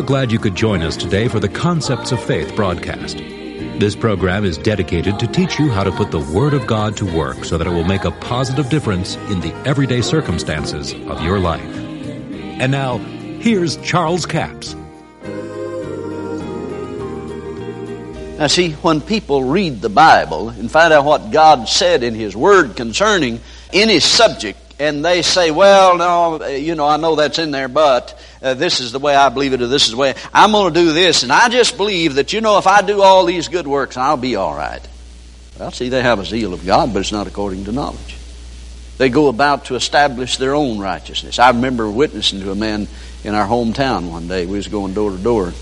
are glad you could join us today for the Concepts of Faith broadcast. This program is dedicated to teach you how to put the Word of God to work so that it will make a positive difference in the everyday circumstances of your life. And now, here's Charles Capps. Now, see, when people read the Bible and find out what God said in His Word concerning any subject, and they say, well, no, you know, I know that's in there, but uh, this is the way I believe it, or this is the way I'm going to do this, and I just believe that, you know, if I do all these good works, I'll be all right. Well, see, they have a zeal of God, but it's not according to knowledge. They go about to establish their own righteousness. I remember witnessing to a man in our hometown one day. We was going door to door.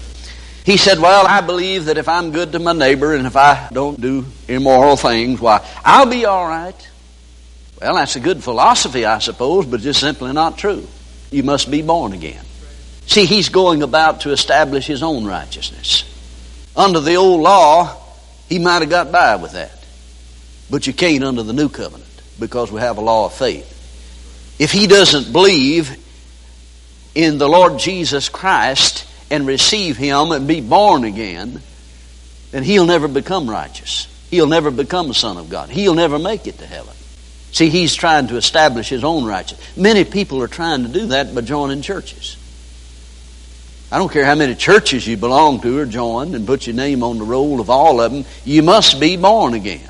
He said, Well, I believe that if I'm good to my neighbor and if I don't do immoral things, why, I'll be all right. Well, that's a good philosophy, I suppose, but just simply not true. You must be born again. See, he's going about to establish his own righteousness. Under the old law, he might have got by with that. But you can't under the new covenant because we have a law of faith. If he doesn't believe in the Lord Jesus Christ and receive him and be born again, then he'll never become righteous. He'll never become a son of God. He'll never make it to heaven. See, he's trying to establish his own righteousness. Many people are trying to do that by joining churches. I don't care how many churches you belong to or join and put your name on the roll of all of them, you must be born again.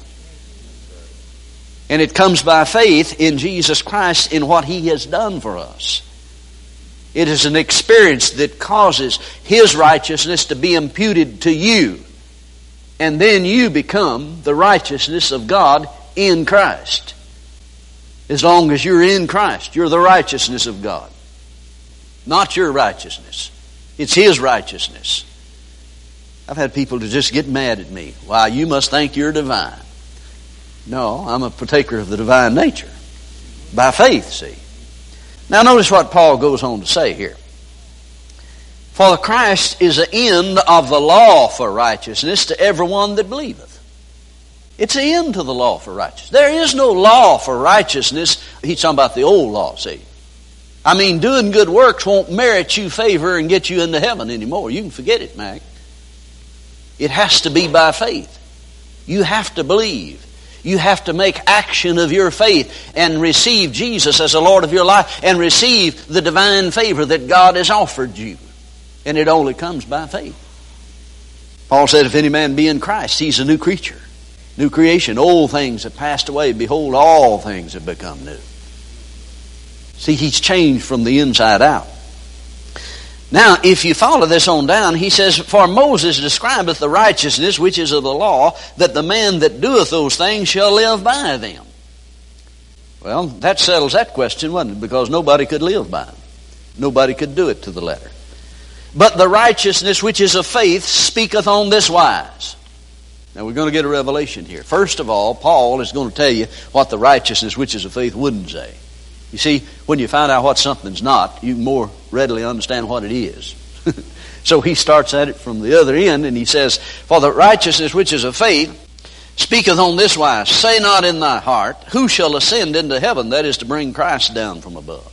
And it comes by faith in Jesus Christ in what he has done for us. It is an experience that causes his righteousness to be imputed to you. And then you become the righteousness of God in Christ. As long as you're in Christ, you're the righteousness of God. Not your righteousness. It's His righteousness. I've had people to just get mad at me. Why, you must think you're divine. No, I'm a partaker of the divine nature. By faith, see. Now notice what Paul goes on to say here. For Christ is the end of the law for righteousness to everyone that believeth. It's the end to the law for righteousness. There is no law for righteousness. He's talking about the old law, see. I mean, doing good works won't merit you favor and get you into heaven anymore. You can forget it, Mac. It has to be by faith. You have to believe. You have to make action of your faith and receive Jesus as the Lord of your life and receive the divine favor that God has offered you. And it only comes by faith. Paul said, if any man be in Christ, he's a new creature new creation. Old things have passed away. Behold, all things have become new. See, he's changed from the inside out. Now, if you follow this on down, he says, For Moses describeth the righteousness which is of the law, that the man that doeth those things shall live by them. Well, that settles that question, wasn't it? Because nobody could live by them. Nobody could do it to the letter. But the righteousness which is of faith speaketh on this wise. Now we're going to get a revelation here. First of all, Paul is going to tell you what the righteousness which is of faith wouldn't say. You see, when you find out what something's not, you more readily understand what it is. so he starts at it from the other end and he says, For the righteousness which is of faith speaketh on this wise, Say not in thy heart, Who shall ascend into heaven? That is to bring Christ down from above.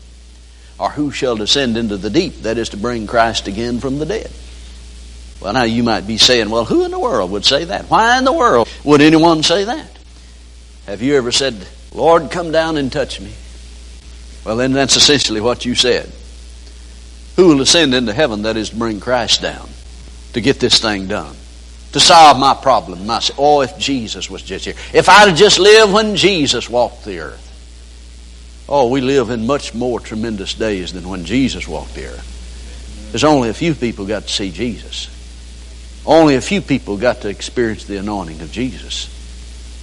Or who shall descend into the deep? That is to bring Christ again from the dead. Well, now you might be saying, well, who in the world would say that? Why in the world would anyone say that? Have you ever said, Lord, come down and touch me? Well, then that's essentially what you said. Who will ascend into heaven? That is to bring Christ down to get this thing done. To solve my problem. My, oh, if Jesus was just here. If I'd have just lived when Jesus walked the earth. Oh, we live in much more tremendous days than when Jesus walked the earth. There's only a few people got to see Jesus. Only a few people got to experience the anointing of Jesus.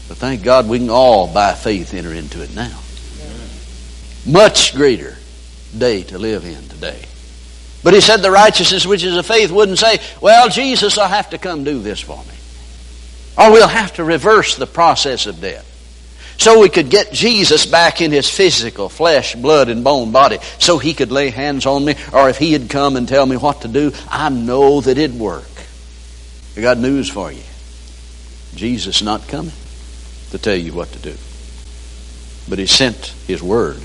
But thank God we can all, by faith, enter into it now. Much greater day to live in today. But he said the righteousness which is of faith wouldn't say, well, Jesus will have to come do this for me. Or we'll have to reverse the process of death. So we could get Jesus back in his physical flesh, blood, and bone body so he could lay hands on me. Or if he had come and tell me what to do, I know that it'd work. I got news for you. Jesus not coming to tell you what to do. But he sent his word.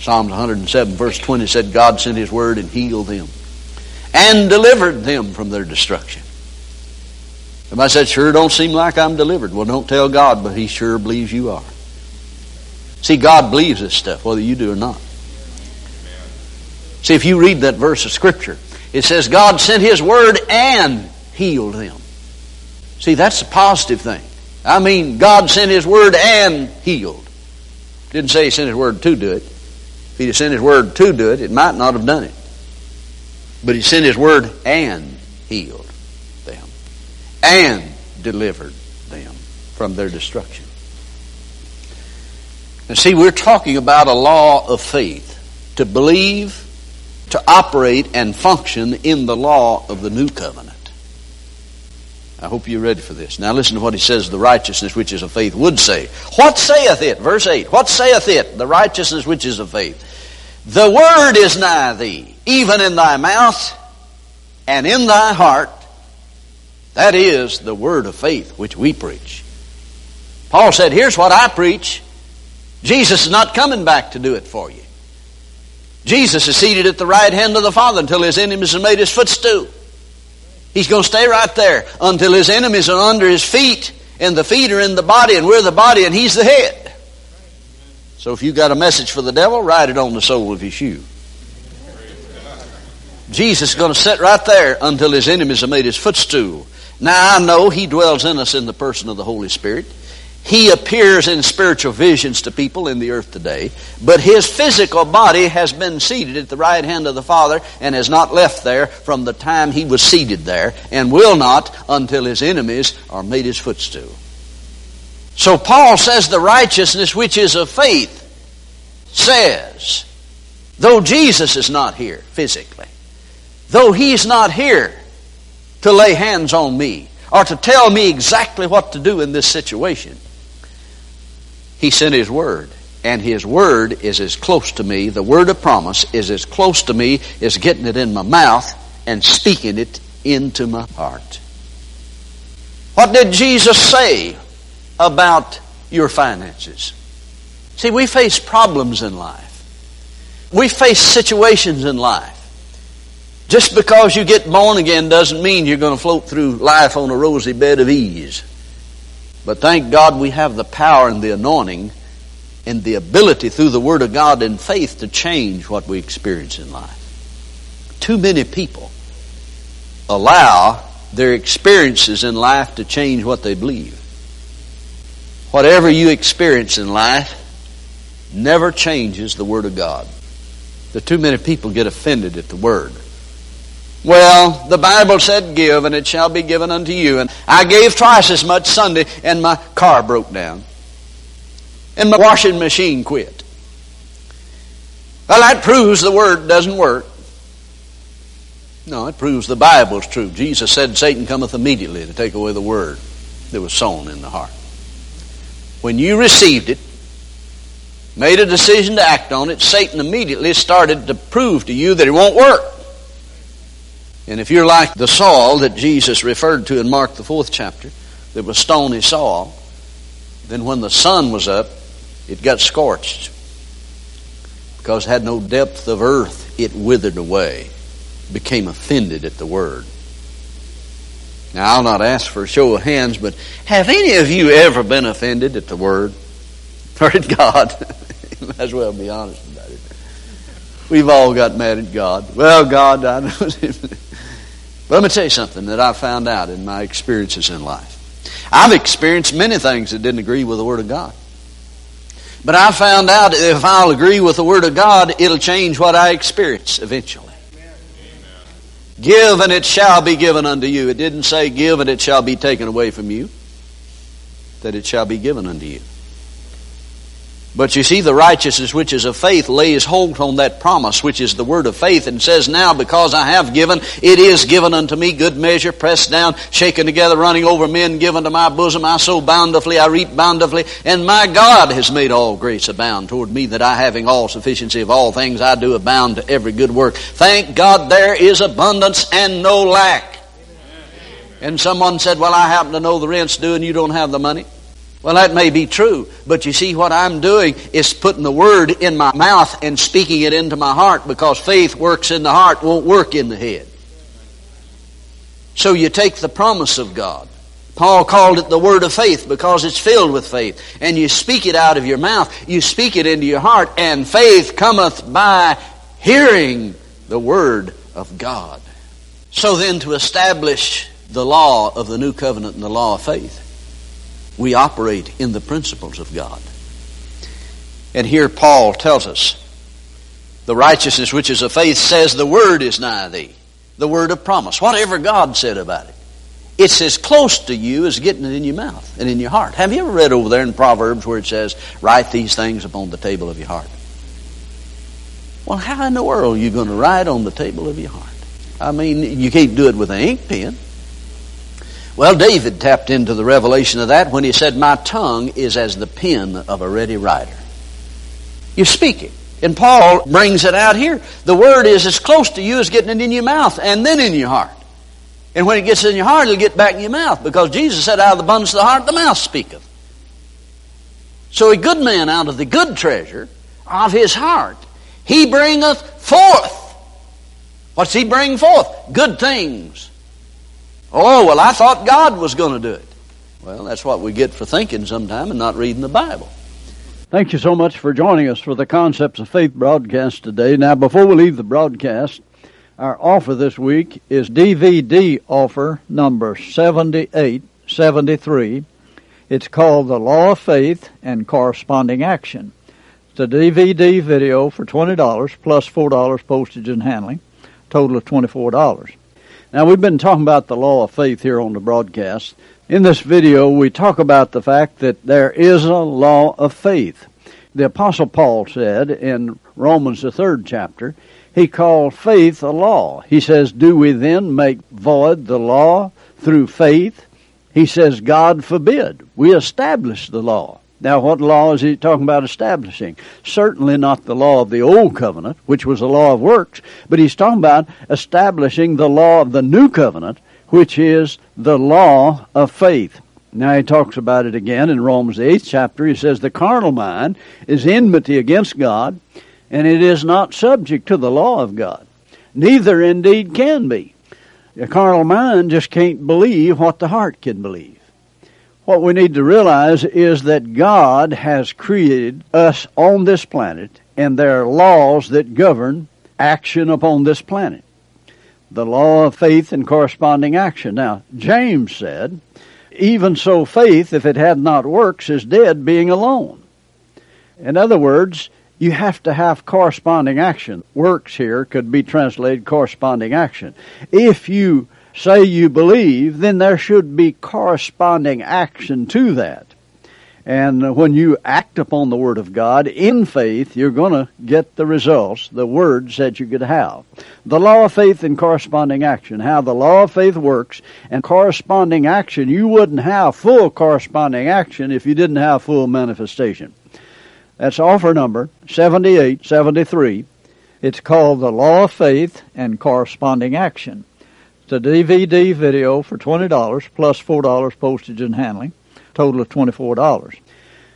Psalms 107 verse 20 said God sent his word and healed them and delivered them from their destruction. Somebody said, sure don't seem like I'm delivered. Well, don't tell God, but he sure believes you are. See, God believes this stuff, whether you do or not. See, if you read that verse of Scripture, it says God sent His Word and healed them. See, that's a positive thing. I mean, God sent His Word and healed. Didn't say He sent His Word to do it. Have sent His Word to do it, it might not have done it. But He sent His Word and healed them. And delivered them from their destruction. And see, we're talking about a law of faith. To believe to operate and function in the law of the new covenant. I hope you're ready for this. Now listen to what he says the righteousness which is of faith would say. What saith it? Verse 8. What saith it? The righteousness which is of faith. The word is nigh thee, even in thy mouth and in thy heart. That is the word of faith which we preach. Paul said, Here's what I preach. Jesus is not coming back to do it for you. Jesus is seated at the right hand of the Father until his enemies have made his footstool. He's going to stay right there until his enemies are under his feet, and the feet are in the body, and we're the body, and he's the head. So if you got a message for the devil, write it on the sole of your shoe. Jesus is going to sit right there until his enemies have made his footstool. Now I know he dwells in us in the person of the Holy Spirit. He appears in spiritual visions to people in the earth today, but his physical body has been seated at the right hand of the Father and has not left there from the time he was seated there and will not until his enemies are made his footstool. So Paul says the righteousness which is of faith says, though Jesus is not here physically, though he's not here to lay hands on me or to tell me exactly what to do in this situation, he sent His Word. And His Word is as close to me, the Word of promise is as close to me as getting it in my mouth and speaking it into my heart. What did Jesus say about your finances? See, we face problems in life. We face situations in life. Just because you get born again doesn't mean you're going to float through life on a rosy bed of ease. But thank God we have the power and the anointing and the ability through the Word of God and faith to change what we experience in life. Too many people allow their experiences in life to change what they believe. Whatever you experience in life never changes the Word of God. The too many people get offended at the Word. Well, the Bible said, Give, and it shall be given unto you. And I gave twice as much Sunday, and my car broke down. And my washing machine quit. Well, that proves the Word doesn't work. No, it proves the Bible's true. Jesus said, Satan cometh immediately to take away the Word that was sown in the heart. When you received it, made a decision to act on it, Satan immediately started to prove to you that it won't work. And if you're like the soil that Jesus referred to in Mark the fourth chapter, that was stony soil, then when the sun was up, it got scorched. Because it had no depth of earth, it withered away, became offended at the word. Now, I'll not ask for a show of hands, but have any of you ever been offended at the word? Or at God? might as well be honest about it. We've all got mad at God. Well, God, I know. But let me tell you something that I found out in my experiences in life. I've experienced many things that didn't agree with the Word of God. But I found out if I'll agree with the Word of God, it'll change what I experience eventually. Give and it shall be given unto you. It didn't say give and it shall be taken away from you. That it shall be given unto you. But you see, the righteousness which is of faith lays hold on that promise, which is the word of faith, and says, Now because I have given, it is given unto me good measure, pressed down, shaken together, running over men, given to my bosom. I sow bountifully, I reap bountifully, and my God has made all grace abound toward me, that I having all sufficiency of all things, I do abound to every good work. Thank God there is abundance and no lack. And someone said, Well, I happen to know the rent's due and you don't have the money. Well, that may be true, but you see, what I'm doing is putting the word in my mouth and speaking it into my heart because faith works in the heart, won't work in the head. So you take the promise of God. Paul called it the word of faith because it's filled with faith. And you speak it out of your mouth, you speak it into your heart, and faith cometh by hearing the word of God. So then, to establish the law of the new covenant and the law of faith, we operate in the principles of God. And here Paul tells us the righteousness which is of faith says the word is nigh thee, the word of promise, whatever God said about it. It's as close to you as getting it in your mouth and in your heart. Have you ever read over there in Proverbs where it says, Write these things upon the table of your heart? Well, how in the world are you going to write on the table of your heart? I mean, you can't do it with an ink pen. Well, David tapped into the revelation of that when he said, My tongue is as the pen of a ready writer. You're speaking. And Paul brings it out here. The word is as close to you as getting it in your mouth and then in your heart. And when it gets in your heart, it'll get back in your mouth because Jesus said, Out of the abundance of the heart, the mouth speaketh. So a good man out of the good treasure of his heart, he bringeth forth. What's he bring forth? Good things. Oh, well, I thought God was going to do it. Well, that's what we get for thinking sometime and not reading the Bible. Thank you so much for joining us for the Concepts of Faith broadcast today. Now, before we leave the broadcast, our offer this week is DVD offer number 7873. It's called The Law of Faith and Corresponding Action. It's a DVD video for $20 plus $4 postage and handling, total of $24. Now, we've been talking about the law of faith here on the broadcast. In this video, we talk about the fact that there is a law of faith. The Apostle Paul said in Romans, the third chapter, he called faith a law. He says, Do we then make void the law through faith? He says, God forbid. We establish the law. Now, what law is he talking about establishing? Certainly not the law of the Old Covenant, which was a law of works, but he's talking about establishing the law of the New Covenant, which is the law of faith. Now he talks about it again in Romans the eighth chapter. He says the carnal mind is enmity against God, and it is not subject to the law of God. Neither indeed can be. The carnal mind just can't believe what the heart can believe. What we need to realize is that God has created us on this planet, and there are laws that govern action upon this planet. The law of faith and corresponding action. Now, James said, Even so, faith, if it had not works, is dead, being alone. In other words, you have to have corresponding action. Works here could be translated corresponding action. If you say you believe, then there should be corresponding action to that. And when you act upon the Word of God in faith, you're going to get the results, the words that you could have. The law of faith and corresponding action. How the law of faith works and corresponding action. You wouldn't have full corresponding action if you didn't have full manifestation. That's offer number 7873. It's called The Law of Faith and Corresponding Action. It's a DVD video for $20 plus $4 postage and handling, total of $24.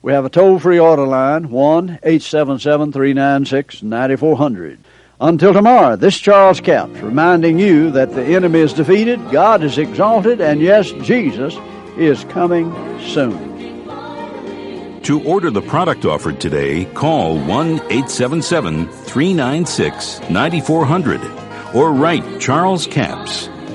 We have a toll free order line 1 877 396 9400. Until tomorrow, this Charles Capps reminding you that the enemy is defeated, God is exalted, and yes, Jesus is coming soon. To order the product offered today, call 1 877 396 9400 or write Charles Capps,